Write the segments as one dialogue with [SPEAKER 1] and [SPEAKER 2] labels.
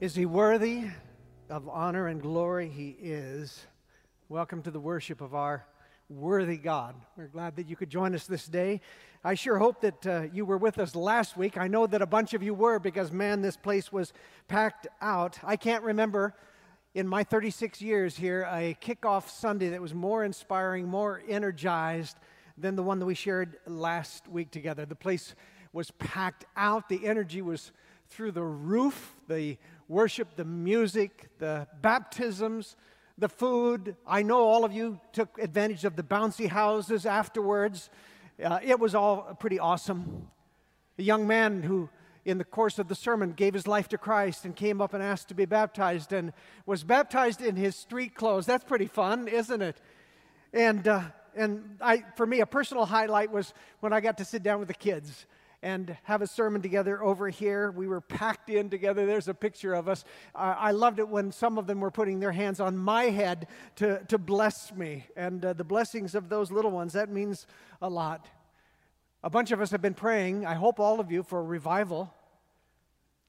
[SPEAKER 1] Is he worthy of honor and glory? He is. Welcome to the worship of our worthy God. We're glad that you could join us this day. I sure hope that uh, you were with us last week. I know that a bunch of you were because, man, this place was packed out. I can't remember in my 36 years here a kickoff Sunday that was more inspiring, more energized than the one that we shared last week together. The place was packed out, the energy was through the roof, the worship, the music, the baptisms, the food. I know all of you took advantage of the bouncy houses afterwards. Uh, it was all pretty awesome. A young man who, in the course of the sermon, gave his life to Christ and came up and asked to be baptized and was baptized in his street clothes. That's pretty fun, isn't it? And, uh, and I, for me, a personal highlight was when I got to sit down with the kids and have a sermon together over here. We were packed in together. There's a picture of us. Uh, I loved it when some of them were putting their hands on my head to, to bless me. And uh, the blessings of those little ones, that means a lot. A bunch of us have been praying, I hope all of you, for revival.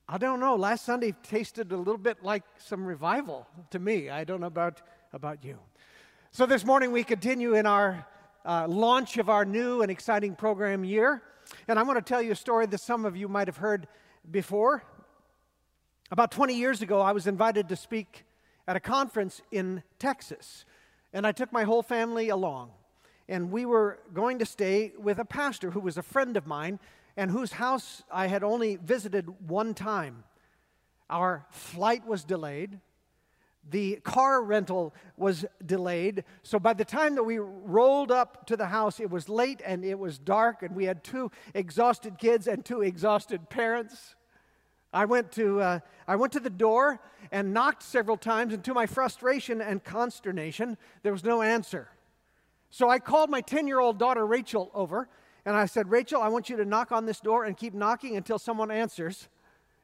[SPEAKER 1] I don't know. Last Sunday tasted a little bit like some revival to me. I don't know about, about you. So this morning we continue in our uh, launch of our new and exciting program year. And I want to tell you a story that some of you might have heard before. About 20 years ago, I was invited to speak at a conference in Texas, and I took my whole family along. And we were going to stay with a pastor who was a friend of mine and whose house I had only visited one time. Our flight was delayed the car rental was delayed. So by the time that we rolled up to the house, it was late and it was dark, and we had two exhausted kids and two exhausted parents. I went to, uh, I went to the door and knocked several times, and to my frustration and consternation, there was no answer. So I called my 10 year old daughter Rachel over, and I said, Rachel, I want you to knock on this door and keep knocking until someone answers,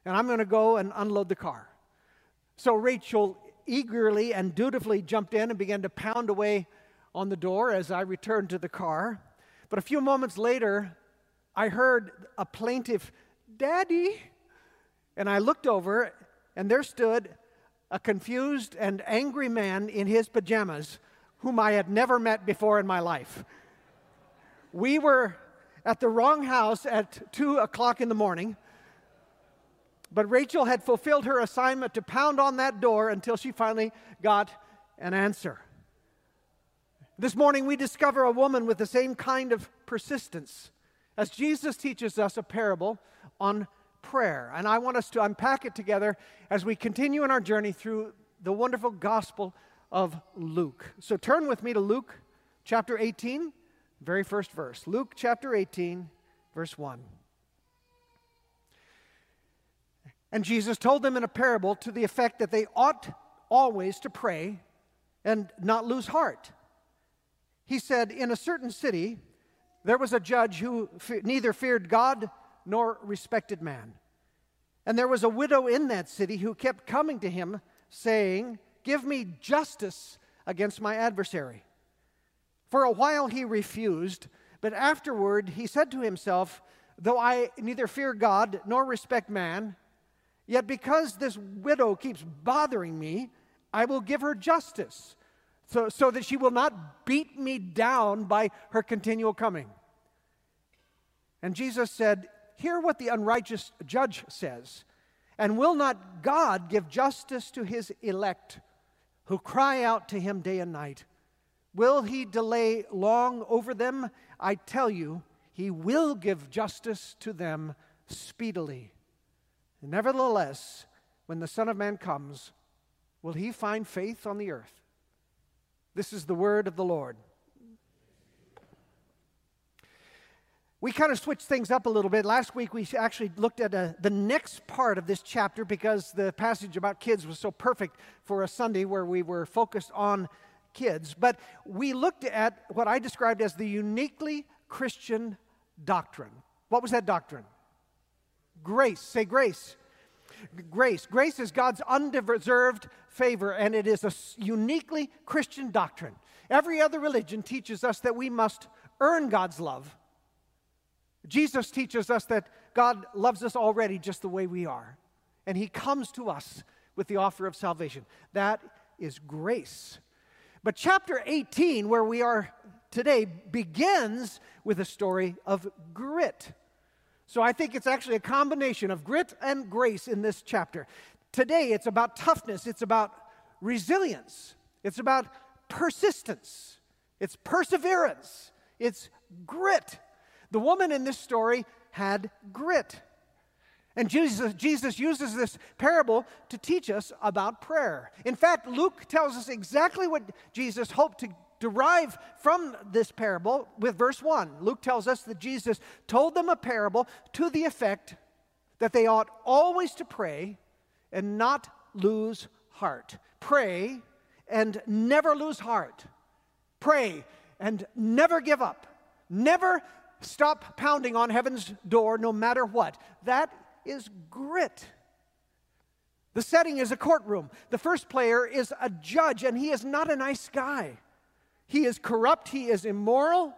[SPEAKER 1] and I'm going to go and unload the car. So Rachel eagerly and dutifully jumped in and began to pound away on the door as I returned to the car. But a few moments later, I heard a plaintive, Daddy. And I looked over, and there stood a confused and angry man in his pajamas whom I had never met before in my life. We were at the wrong house at 2 o'clock in the morning. But Rachel had fulfilled her assignment to pound on that door until she finally got an answer. This morning, we discover a woman with the same kind of persistence as Jesus teaches us a parable on prayer. And I want us to unpack it together as we continue in our journey through the wonderful gospel of Luke. So turn with me to Luke chapter 18, very first verse. Luke chapter 18, verse 1. And Jesus told them in a parable to the effect that they ought always to pray and not lose heart. He said, In a certain city, there was a judge who fe- neither feared God nor respected man. And there was a widow in that city who kept coming to him, saying, Give me justice against my adversary. For a while he refused, but afterward he said to himself, Though I neither fear God nor respect man, Yet because this widow keeps bothering me, I will give her justice so, so that she will not beat me down by her continual coming. And Jesus said, Hear what the unrighteous judge says. And will not God give justice to his elect who cry out to him day and night? Will he delay long over them? I tell you, he will give justice to them speedily. Nevertheless, when the Son of Man comes, will he find faith on the earth? This is the word of the Lord. We kind of switched things up a little bit. Last week, we actually looked at a, uh, the next part of this chapter because the passage about kids was so perfect for a Sunday where we were focused on kids. But we looked at what I described as the uniquely Christian doctrine. What was that doctrine? Grace. Say grace. Grace. Grace is God's undeserved favor, and it is a uniquely Christian doctrine. Every other religion teaches us that we must earn God's love. Jesus teaches us that God loves us already just the way we are, and He comes to us with the offer of salvation. That is grace. But chapter 18, where we are today, begins with a story of grit. So I think it's actually a combination of grit and grace in this chapter. Today, it's about toughness, it's about resilience, it's about persistence, it's perseverance, it's grit. The woman in this story had grit. And Jesus, Jesus uses this parable to teach us about prayer. In fact, Luke tells us exactly what Jesus hoped to derive from this parable with verse 1. Luke tells us that Jesus told them a parable to the effect that they ought always to pray and not lose heart. Pray and never lose heart. Pray and never give up. Never stop pounding on heaven's door no matter what. That is grit. The setting is a courtroom. The first player is a judge, and he is not a nice guy. He is corrupt, he is immoral,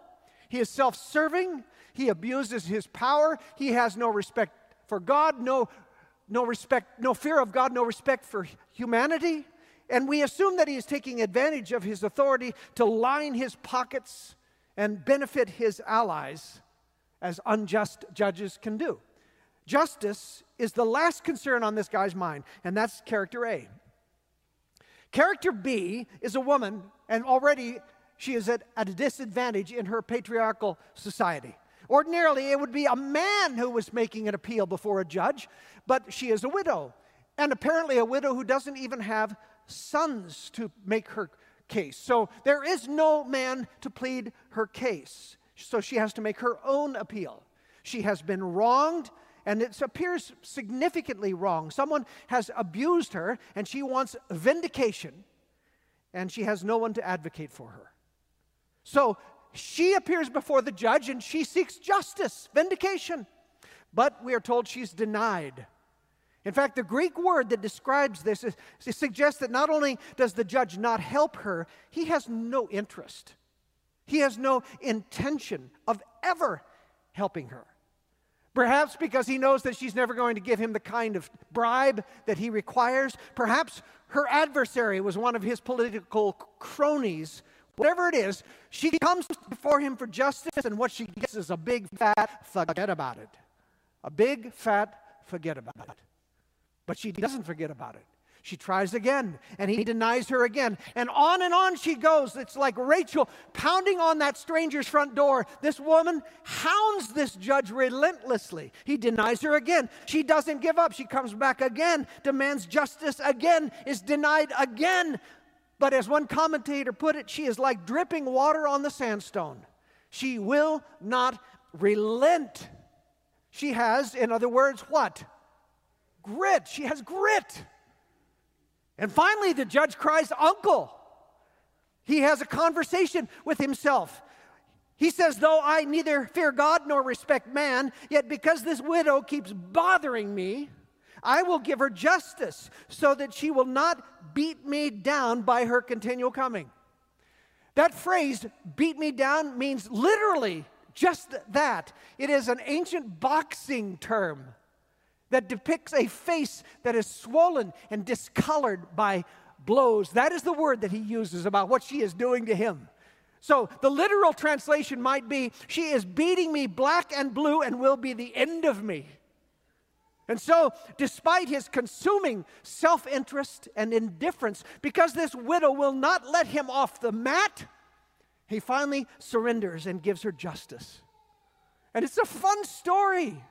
[SPEAKER 1] he is self serving, he abuses his power, he has no respect for God, no, no respect, no fear of God, no respect for humanity. And we assume that he is taking advantage of his authority to line his pockets and benefit his allies, as unjust judges can do. Justice is the last concern on this guy's mind, and that's character A. Character B is a woman, and already she is at, at a disadvantage in her patriarchal society. Ordinarily, it would be a man who was making an appeal before a judge, but she is a widow, and apparently a widow who doesn't even have sons to make her case. So there is no man to plead her case. So she has to make her own appeal. She has been wronged and it appears significantly wrong. Someone has abused her, and she wants vindication, and she has no one to advocate for her. So she appears before the judge and she seeks justice, vindication. But we are told she's denied. In fact, the Greek word that describes this is, suggests that not only does the judge not help her, he has no interest. He has no intention of ever helping her. Perhaps because he knows that she's never going to give him the kind of bribe that he requires. Perhaps her adversary was one of his political cronies. Whatever it is, she comes before him for justice, and what she gets is a big fat forget about it. A big fat forget about it. But she doesn't forget about it. She tries again, and he denies her again. And on and on she goes. It's like Rachel pounding on that stranger's front door. This woman hounds this judge relentlessly. He denies her again. She doesn't give up. She comes back again, demands justice again, is denied again. But as one commentator put it, she is like dripping water on the sandstone. She will not relent. She has, in other words, what? Grit. She has grit. And finally, the judge cries, Uncle. He has a conversation with himself. He says, Though I neither fear God nor respect man, yet because this widow keeps bothering me, I will give her justice so that she will not beat me down by her continual coming. That phrase, beat me down, means literally just that. It is an ancient boxing term that depicts a face that is swollen and discolored by blows. That is the word that he uses about what she is doing to him. So the literal translation might be She is beating me black and blue and will be the end of me. And so, despite his consuming self interest and indifference, because this widow will not let him off the mat, he finally surrenders and gives her justice. And it's a fun story.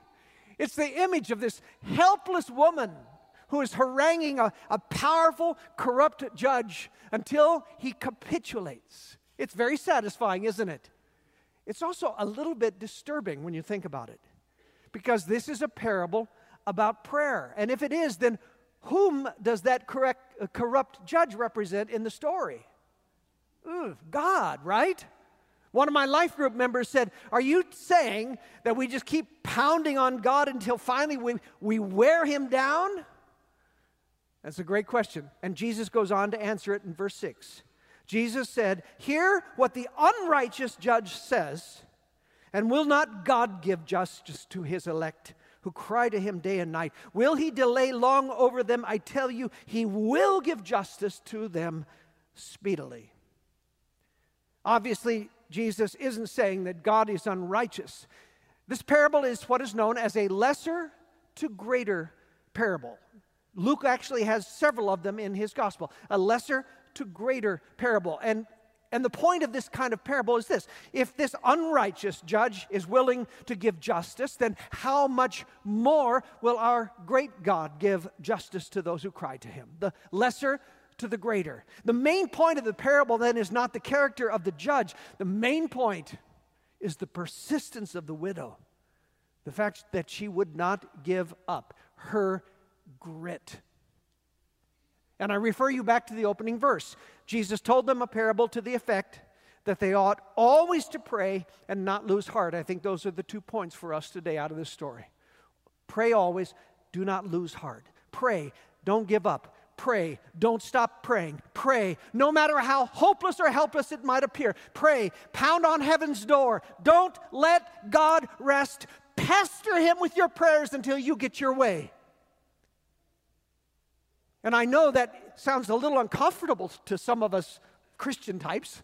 [SPEAKER 1] It's the image of this helpless woman who is haranguing a, a powerful, corrupt judge until he capitulates. It's very satisfying, isn't it? It's also a little bit disturbing when you think about it, because this is a parable about prayer. And if it is, then whom does that correct, uh, corrupt judge represent in the story? Ooh, God, right? One of my life group members said, Are you saying that we just keep pounding on God until finally we, we wear him down? That's a great question. And Jesus goes on to answer it in verse 6. Jesus said, Hear what the unrighteous judge says, and will not God give justice to his elect who cry to him day and night. Will he delay long over them? I tell you, he will give justice to them speedily. Obviously, Jesus isn't saying that God is unrighteous. This parable is what is known as a lesser to greater parable. Luke actually has several of them in his gospel a lesser to greater parable. And and the point of this kind of parable is this if this unrighteous judge is willing to give justice, then how much more will our great God give justice to those who cry to him? The lesser to the greater. The main point of the parable then is not the character of the judge, the main point is the persistence of the widow. The fact that she would not give up her grit. And I refer you back to the opening verse. Jesus told them a parable to the effect that they ought always to pray and not lose heart. I think those are the two points for us today out of this story. Pray always, do not lose heart. Pray, don't give up. Pray, don't stop praying. Pray, no matter how hopeless or helpless it might appear. Pray, pound on heaven's door. Don't let God rest. Pester Him with your prayers until you get your way. And I know that sounds a little uncomfortable to some of us Christian types.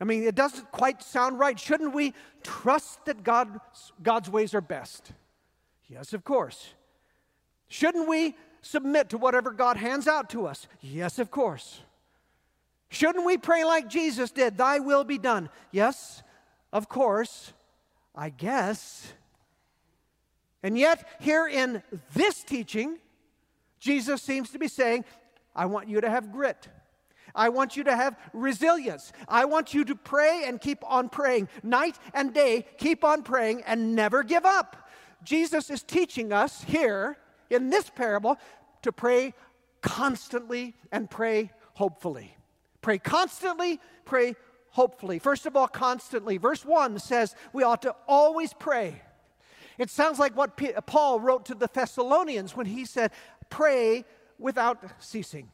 [SPEAKER 1] I mean, it doesn't quite sound right. Shouldn't we trust that God, God's ways are best? Yes, of course. Shouldn't we submit to whatever God hands out to us? Yes, of course. Shouldn't we pray like Jesus did, Thy will be done? Yes, of course. I guess. And yet, here in this teaching, Jesus seems to be saying, I want you to have grit. I want you to have resilience. I want you to pray and keep on praying. Night and day, keep on praying and never give up. Jesus is teaching us here in this parable to pray constantly and pray hopefully. Pray constantly, pray hopefully. First of all, constantly. Verse 1 says we ought to always pray. It sounds like what Paul wrote to the Thessalonians when he said, pray without ceasing.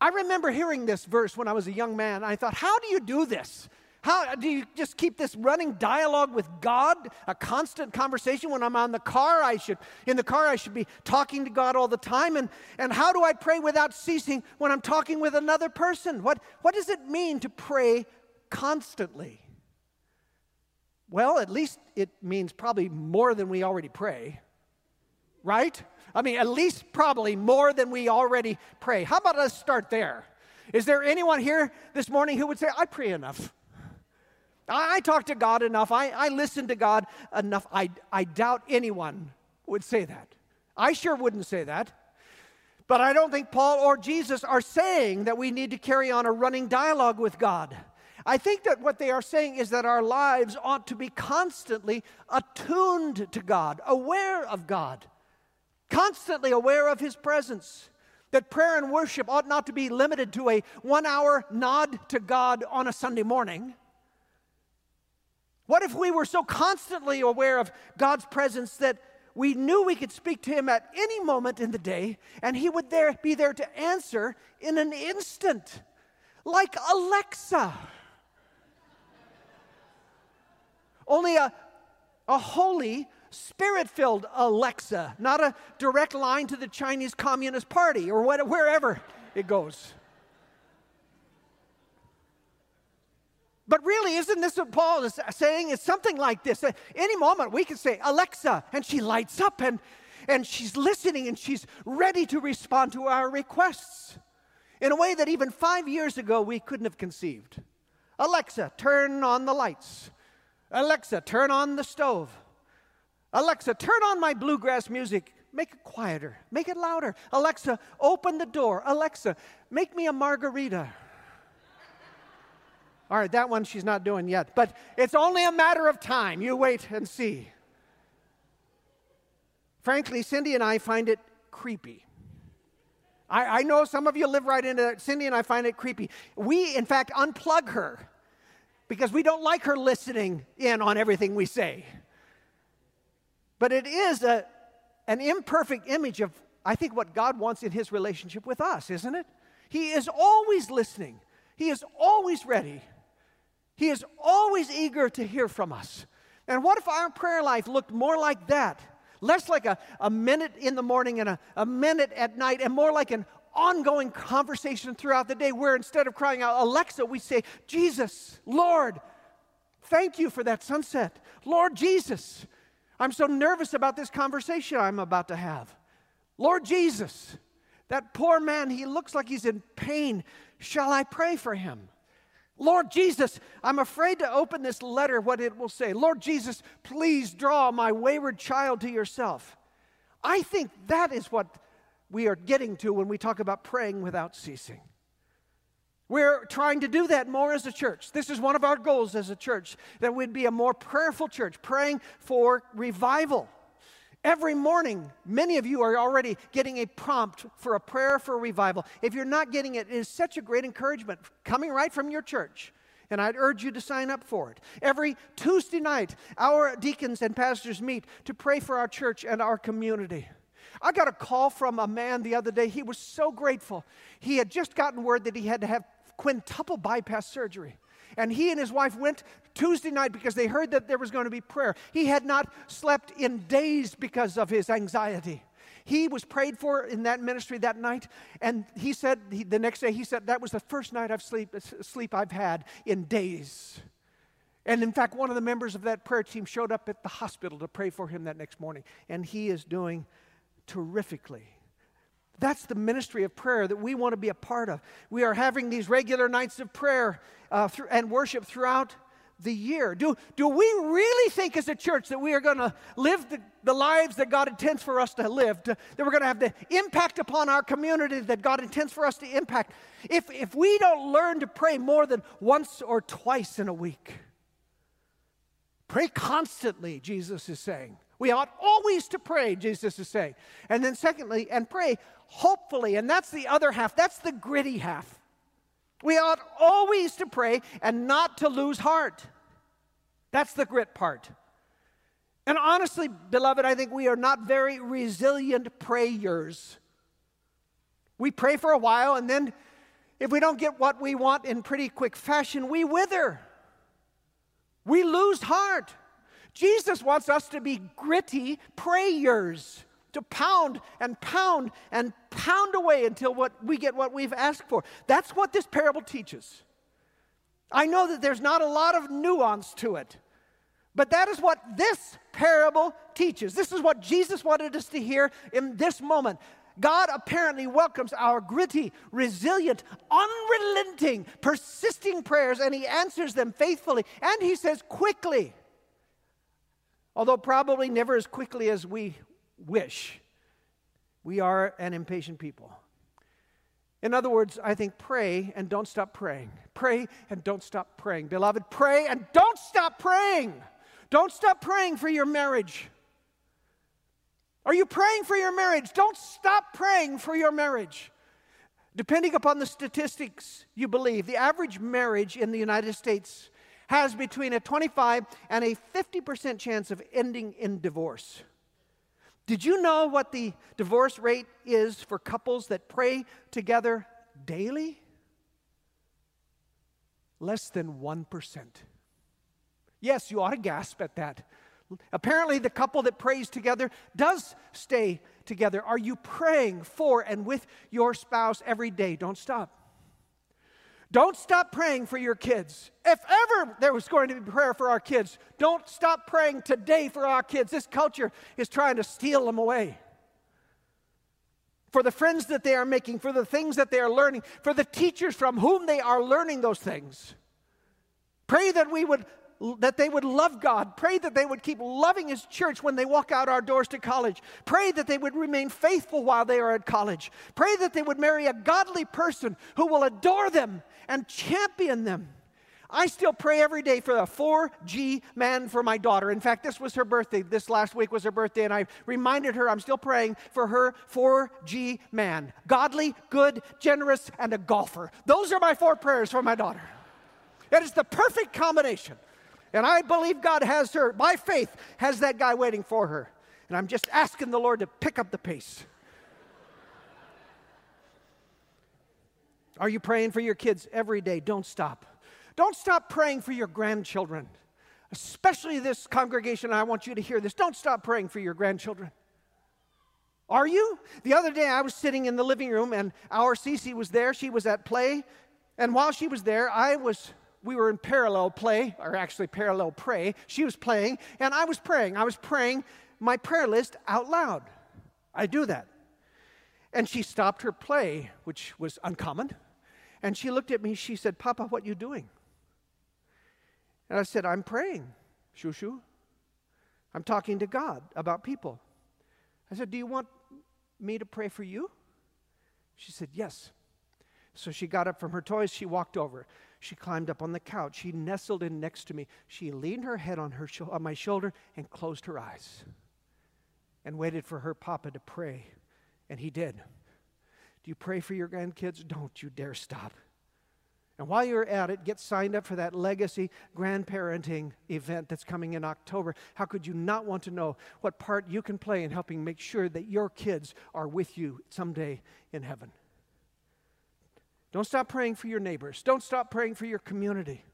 [SPEAKER 1] I remember hearing this verse when I was a young man. I thought, how do you do this? How do you just keep this running dialogue with God, a constant conversation when I'm on the car? I should in the car I should be talking to God all the time. And, and how do I pray without ceasing when I'm talking with another person? What, what does it mean to pray constantly? Well, at least it means probably more than we already pray. Right? I mean, at least probably more than we already pray. How about us start there? Is there anyone here this morning who would say, I pray enough? I, talk to God enough. I, I listen to God enough. I, I doubt anyone would say that. I sure wouldn't say that. But I don't think Paul or Jesus are saying that we need to carry on a running dialogue with God. I think that what they are saying is that our lives ought to be constantly attuned to God, aware of God constantly aware of His presence. That prayer and worship ought not to be limited to a one hour nod to God on a Sunday morning. What if we were so constantly aware of God's presence that we knew we could speak to Him at any moment in the day and He would there, be there to answer in an instant, like Alexa? Only a, a holy, spirit filled Alexa, not a direct line to the Chinese Communist Party or wherever it goes. But really, isn't this what Paul is saying? It's something like this. At any moment, we can say, Alexa, and she lights up and, and she's listening and she's ready to respond to our requests in a way that even five years ago we couldn't have conceived. Alexa, turn on the lights. Alexa, turn on the stove. Alexa, turn on my bluegrass music. Make it quieter. Make it louder. Alexa, open the door. Alexa, make me a margarita. All right, that one she's not doing yet, but it's only a matter of time. You wait and see. Frankly, Cindy and I find it creepy. I, I know some of you live right into that. Cindy and I find it creepy. We, in fact, unplug her because we don't like her listening in on everything we say. But it is a, an imperfect image of, I think, what God wants in his relationship with us, isn't it? He is always listening, he is always ready, he is always eager to hear from us. And what if our prayer life looked more like that? Less like a, a minute in the morning and a, a minute at night, and more like an ongoing conversation throughout the day where instead of crying out, Alexa, we say, Jesus, Lord, thank you for that sunset. Lord Jesus, I'm so nervous about this conversation I'm about to have. Lord Jesus, that poor man, he looks like he's in pain. Shall I pray for him? Lord Jesus, I'm afraid to open this letter, what it will say. Lord Jesus, please draw my wayward child to yourself. I think that is what we are getting to when we talk about praying without ceasing. We're trying to do that more as a church. This is one of our goals as a church that we'd be a more prayerful church, praying for revival. Every morning, many of you are already getting a prompt for a prayer for revival. If you're not getting it, it is such a great encouragement coming right from your church. And I'd urge you to sign up for it. Every Tuesday night, our deacons and pastors meet to pray for our church and our community. I got a call from a man the other day. He was so grateful. He had just gotten word that he had to have quintuple bypass surgery. And he and his wife went Tuesday night because they heard that there was going to be prayer. He had not slept in days because of his anxiety. He was prayed for in that ministry that night, and he said he, the next day, he said, That was the first night of sleep, sleep I've had in days. And in fact, one of the members of that prayer team showed up at the hospital to pray for him that next morning, and he is doing terrifically. That's the ministry of prayer that we want to be a part of. We are having these regular nights of prayer uh, and worship throughout the year. Do, do we really think as a church that we are going to live the, the, lives that God intends for us to live, to, that we're going to have the impact upon our community that God intends for us to impact? If, if we don't learn to pray more than once or twice in a week, pray constantly, Jesus is saying. We ought always to pray, Jesus is saying. And then, secondly, and pray hopefully. And that's the other half, that's the gritty half. We ought always to pray and not to lose heart. That's the grit part. And honestly, beloved, I think we are not very resilient prayers. We pray for a while, and then if we don't get what we want in pretty quick fashion, we wither. We lose heart. Jesus wants us to be gritty prayers, to pound and pound and pound away until what we get what we've asked for. That's what this parable teaches. I know that there's not a lot of nuance to it, but that is what this parable teaches. This is what Jesus wanted us to hear in this moment. God apparently welcomes our gritty, resilient, unrelenting, persisting prayers, and He answers them faithfully. And He says, quickly although probably never as quickly as we wish. We are an impatient people. In other words, I think pray and don't stop praying. Pray and don't stop praying. Beloved, pray and don't stop praying. Don't stop praying for your marriage. Are you praying for your marriage? Don't stop praying for your marriage. Depending upon the statistics you believe, the average marriage in the United States has between a 25 and a 50% chance of ending in divorce. Did you know what the divorce rate is for couples that pray together daily? Less than 1%. Yes, you ought to gasp at that. Apparently, the couple that prays together does stay together. Are you praying for and with your spouse every day? Don't stop. Don't stop praying for your kids. If ever there was going to be prayer for our kids, don't stop praying today for our kids. This culture is trying to steal them away. For the friends that they are making, for the things that they are learning, for the teachers from whom they are learning those things. Pray that we would that they would love God. Pray that they would keep loving His church when they walk out our doors to college. Pray that they would remain faithful while they are at college. Pray that they would marry a godly person who will adore them and champion them. I still pray every day for a 4G man for my daughter. In fact, this was her birthday. This last week was her birthday, and I reminded her I'm still praying for her 4G man godly, good, generous, and a golfer. Those are my four prayers for my daughter. It is the perfect combination. And I believe God has her, by faith, has that guy waiting for her. And I'm just asking the Lord to pick up the pace. Are you praying for your kids every day? Don't stop. Don't stop praying for your grandchildren. especially this congregation, I want you to hear this. Don't stop praying for your grandchildren. Are you? The other day I was sitting in the living room and our Cece was there. She was at play. And while she was there, I was we were in parallel play, or actually parallel pray. She was playing, and I was praying. I was praying my prayer list out loud. I do that. And she stopped her play, which was uncommon. And she looked at me. She said, Papa, what you doing? And I said, I'm praying, Shushu. I'm talking to God about people. I said, Do you want me to pray for you? She said, Yes. So she got up from her toys. She walked over. She climbed up on the couch. She nestled in next to me. She leaned her head on, her on my shoulder and closed her eyes and waited for her papa to pray. And he did. Do you pray for your grandkids? Don't you dare stop. And while you're at it, get signed up for that legacy grandparenting event that's coming in October. How could you not want to know what part you can play in helping make sure that your kids are with you someday in heaven? Don't stop praying for your neighbors. Don't stop praying for your community.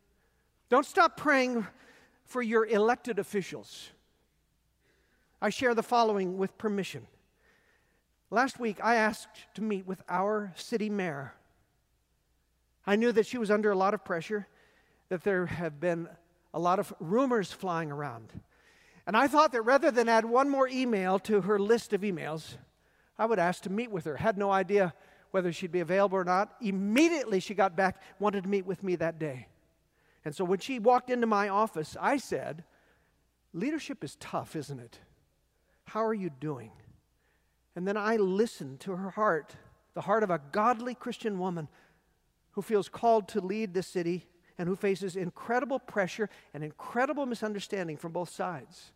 [SPEAKER 1] Don't stop praying for your elected officials. I share the following with permission. Last week, I asked to meet with our city mayor. I knew that she was under a lot of pressure, that there have been a lot of rumors flying around. And I thought that rather than add one more email to her list of emails, I would ask to meet with her. Had no idea whether she'd be available or not. Immediately she got back, wanted to meet with me that day. And so when she walked into my office, I said, Leadership is tough, isn't it? How are you doing? And then I listened to her heart, the heart of a godly Christian woman who feels called to lead the city and who faces incredible pressure and incredible misunderstanding from both sides.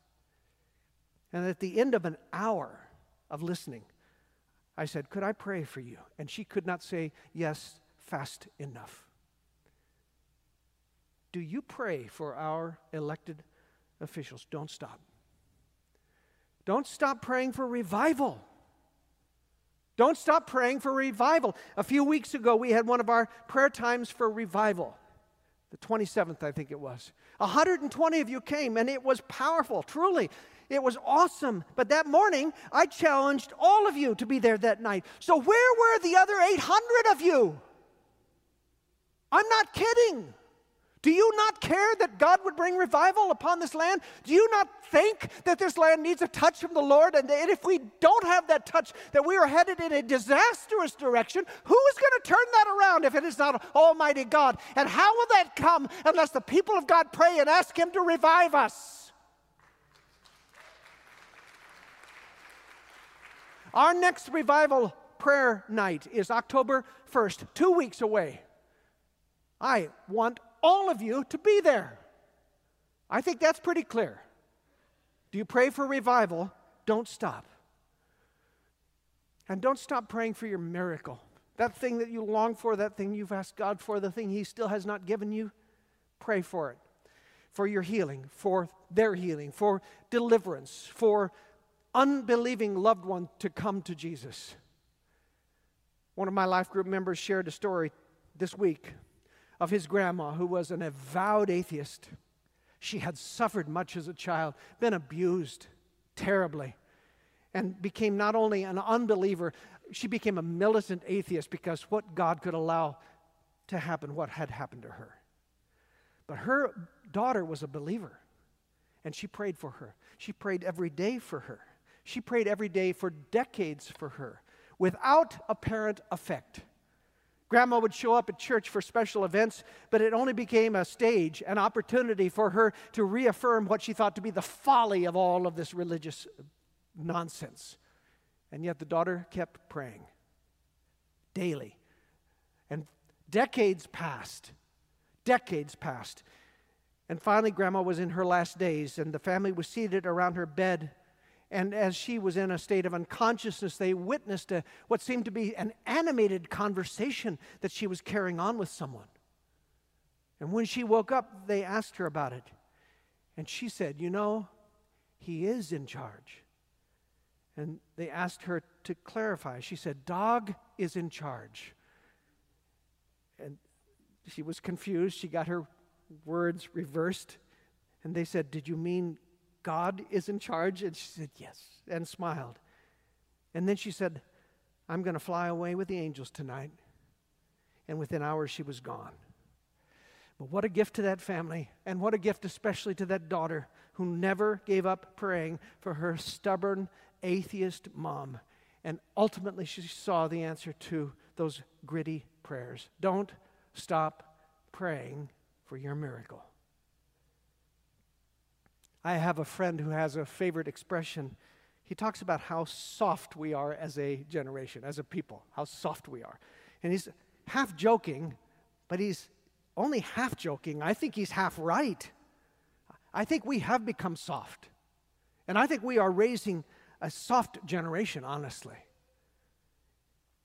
[SPEAKER 1] And at the end of an hour of listening, I said, Could I pray for you? And she could not say yes fast enough. Do you pray for our elected officials? Don't stop. Don't stop praying for revival. Don't stop praying for revival. A few weeks ago, we had one of our prayer times for revival. The 27th, I think it was. 120 of you came, and it was powerful, truly. It was awesome. But that morning, I challenged all of you to be there that night. So, where were the other 800 of you? I'm not kidding. Do you not care that God would bring revival upon this land? Do you not think that this land needs a touch from the Lord? And if we don't have that touch, that we are headed in a disastrous direction, who is going to turn that around if it is not Almighty God? And how will that come unless the people of God pray and ask Him to revive us? Our next revival prayer night is October 1st, two weeks away. I want all of you to be there. I think that's pretty clear. Do you pray for revival? Don't stop. And don't stop praying for your miracle. That thing that you long for, that thing you've asked God for, the thing He still has not given you, pray for it. For your healing, for their healing, for deliverance, for unbelieving loved one to come to Jesus. One of my life group members shared a story this week of his grandma who was an avowed atheist. She had suffered much as a child, been abused terribly, and became not only an unbeliever, she became a militant atheist because what God could allow to happen, what had happened to her. But her daughter was a believer, and she prayed for her. She prayed every day for her. She prayed every day for decades for her without apparent effect. Grandma would show up at church for special events, but it only became a stage, an opportunity for her to reaffirm what she thought to be the folly of all of this religious nonsense. And yet the daughter kept praying daily. And decades passed. Decades passed. And finally, Grandma was in her last days, and the family was seated around her bed and as she was in a state of unconsciousness, they witnessed a, what seemed to be an animated conversation that she was carrying on with someone. And when she woke up, they asked her about it. And she said, You know, he is in charge. And they asked her to clarify. She said, Dog is in charge. And she was confused. She got her words reversed. And they said, Did you mean God is in charge? And she said, Yes, and smiled. And then she said, I'm going to fly away with the angels tonight. And within hours, she was gone. But what a gift to that family, and what a gift especially to that daughter who never gave up praying for her stubborn atheist mom. And ultimately, she saw the answer to those gritty prayers. Don't stop praying for your miracle. I have a friend who has a favorite expression. He talks about how soft we are as a generation, as a people, how soft we are. And he's half joking, but he's only half joking. I think he's half right. I think we have become soft. And I think we are raising a soft generation, honestly.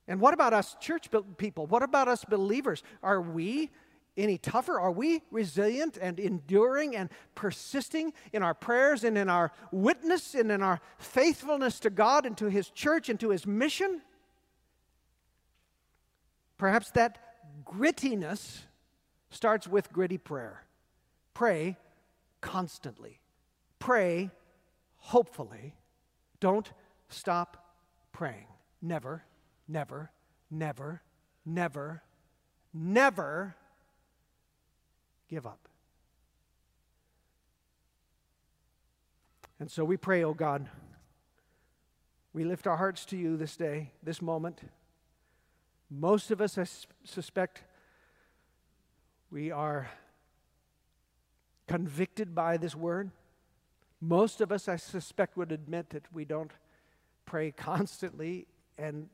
[SPEAKER 1] And what about us church people? What about us believers? Are we any tougher? Are we resilient and enduring and persisting in our prayers and in our witness and in our faithfulness to God and to His church and to His mission? Perhaps that grittiness starts with gritty prayer. Pray constantly. Pray hopefully. Don't stop praying. Never, never, never, never, never give up. And so we pray, oh God, we lift our hearts to you this day, this moment. Most of us, I suspect, we are convicted by this word. Most of us, I suspect, would admit that we don't pray constantly and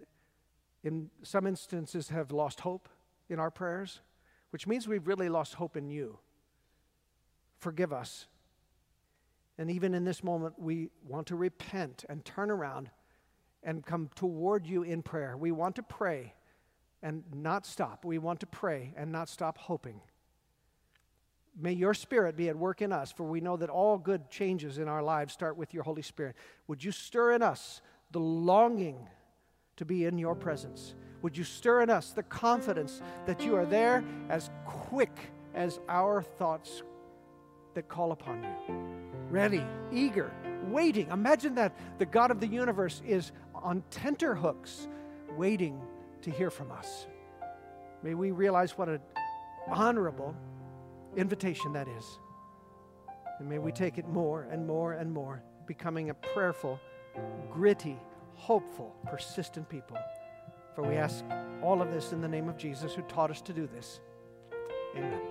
[SPEAKER 1] in some instances have lost hope in our prayers which means we've really lost hope in you. Forgive us. And even in this moment, we want to repent and turn around and come toward you in prayer. We want to pray and not stop. We want to pray and not stop hoping. May your spirit be at work in us, for we know that all good changes in our lives start with your Holy Spirit. Would you stir in us the longing to be in your presence? Would you stir in us the confidence that you are there as quick as our thoughts that call upon you? Ready, eager, waiting. Imagine that the God of the universe is on tenterhooks, waiting to hear from us. May we realize what an honorable invitation that is. And may we take it more and more and more, becoming a prayerful, gritty, hopeful, persistent people. For we ask all of this in the name of Jesus who taught us to do this. Amen.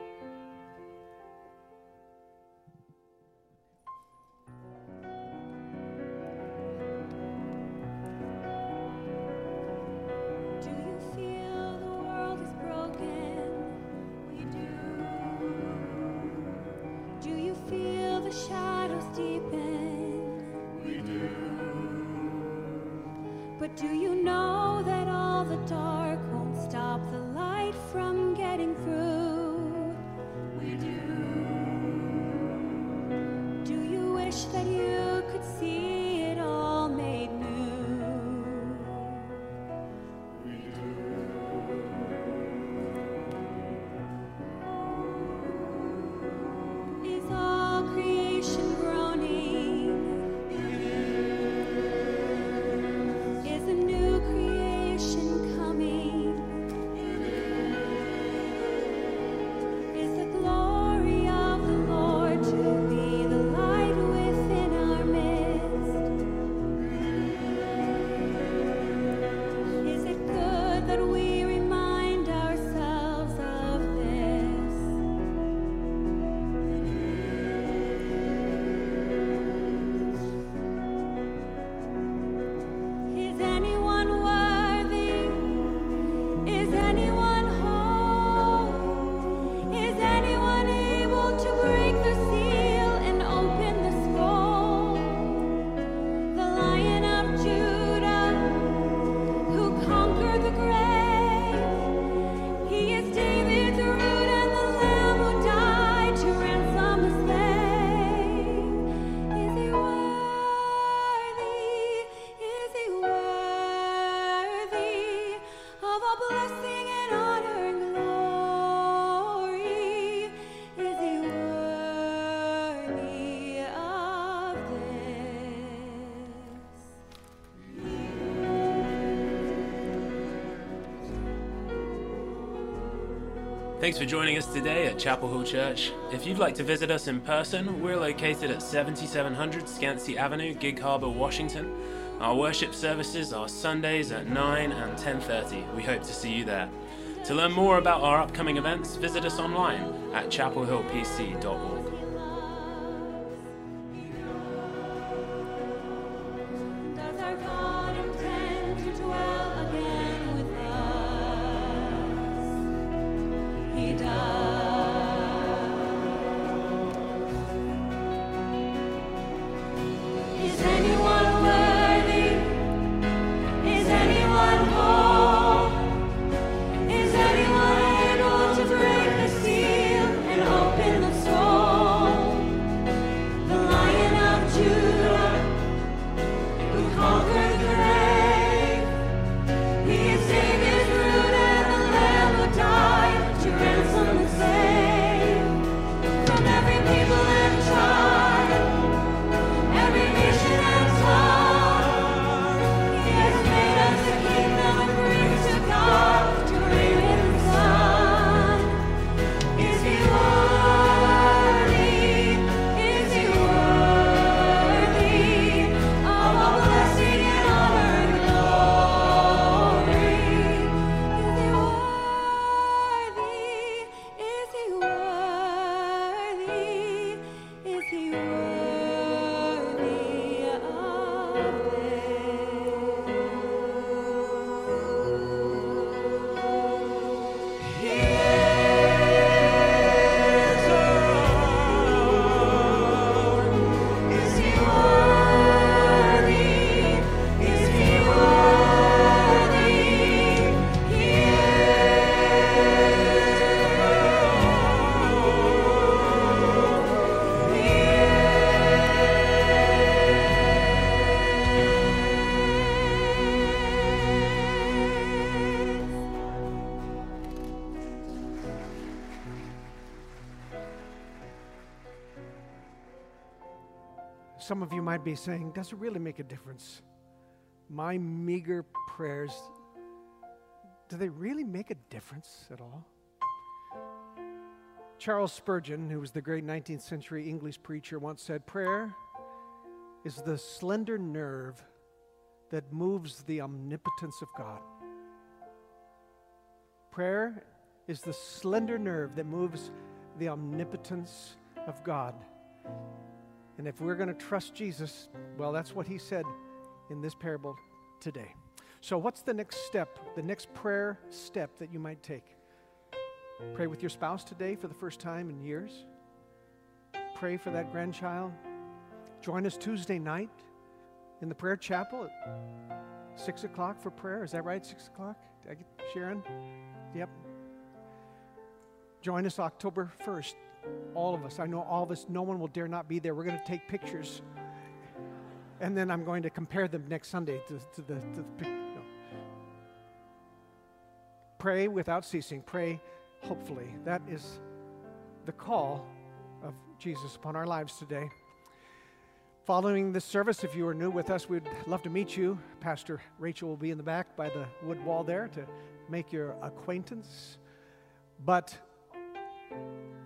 [SPEAKER 2] Thanks for joining us today at Chapel Hill Church. If you'd like to visit us in person, we're located at 7700 Skansie Avenue, Gig Harbor, Washington. Our worship services are Sundays at 9 and 10:30. We hope to see you there. To learn more about our upcoming events, visit us online at chapelhillpc.org.
[SPEAKER 1] Some of you might be saying, Does it really make a difference? My meager prayers, do they really make a difference at all? Charles Spurgeon, who was the great 19th century English preacher, once said, Prayer is the slender nerve that moves the omnipotence of God. Prayer is the slender nerve that moves the omnipotence of God. And if we're going to trust Jesus, well, that's what he said in this parable today. So, what's the next step, the next prayer step that you might take? Pray with your spouse today for the first time in years. Pray for that grandchild. Join us Tuesday night in the prayer chapel at 6 o'clock for prayer. Is that right? 6 o'clock? Did I get Sharon? Yep. Join us October 1st all of us. I know all of us, no one will dare not be there. We're going to take pictures. And then I'm going to compare them next Sunday to, to the, to the no. Pray without ceasing. Pray hopefully. That is the call of Jesus upon our lives today. Following this service, if you are new with us, we'd love to meet you. Pastor Rachel will be in the back by the wood wall there to make your acquaintance. But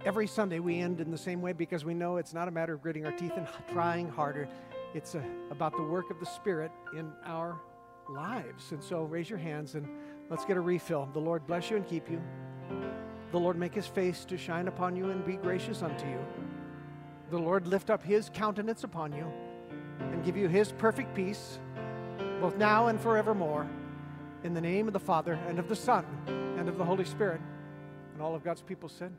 [SPEAKER 1] every Sunday we end in the same way because we know it's not a matter of gritting our teeth and trying harder. It's a, about the work of the Spirit in our lives. And so raise your hands and let's get a refill. The Lord bless you and keep you. The Lord make his face to shine upon you and be gracious unto you. The Lord lift up his countenance upon you and give you his perfect peace, both now and forevermore. In the name of the Father, and of the Son, and of the Holy Spirit. And all of God's people said,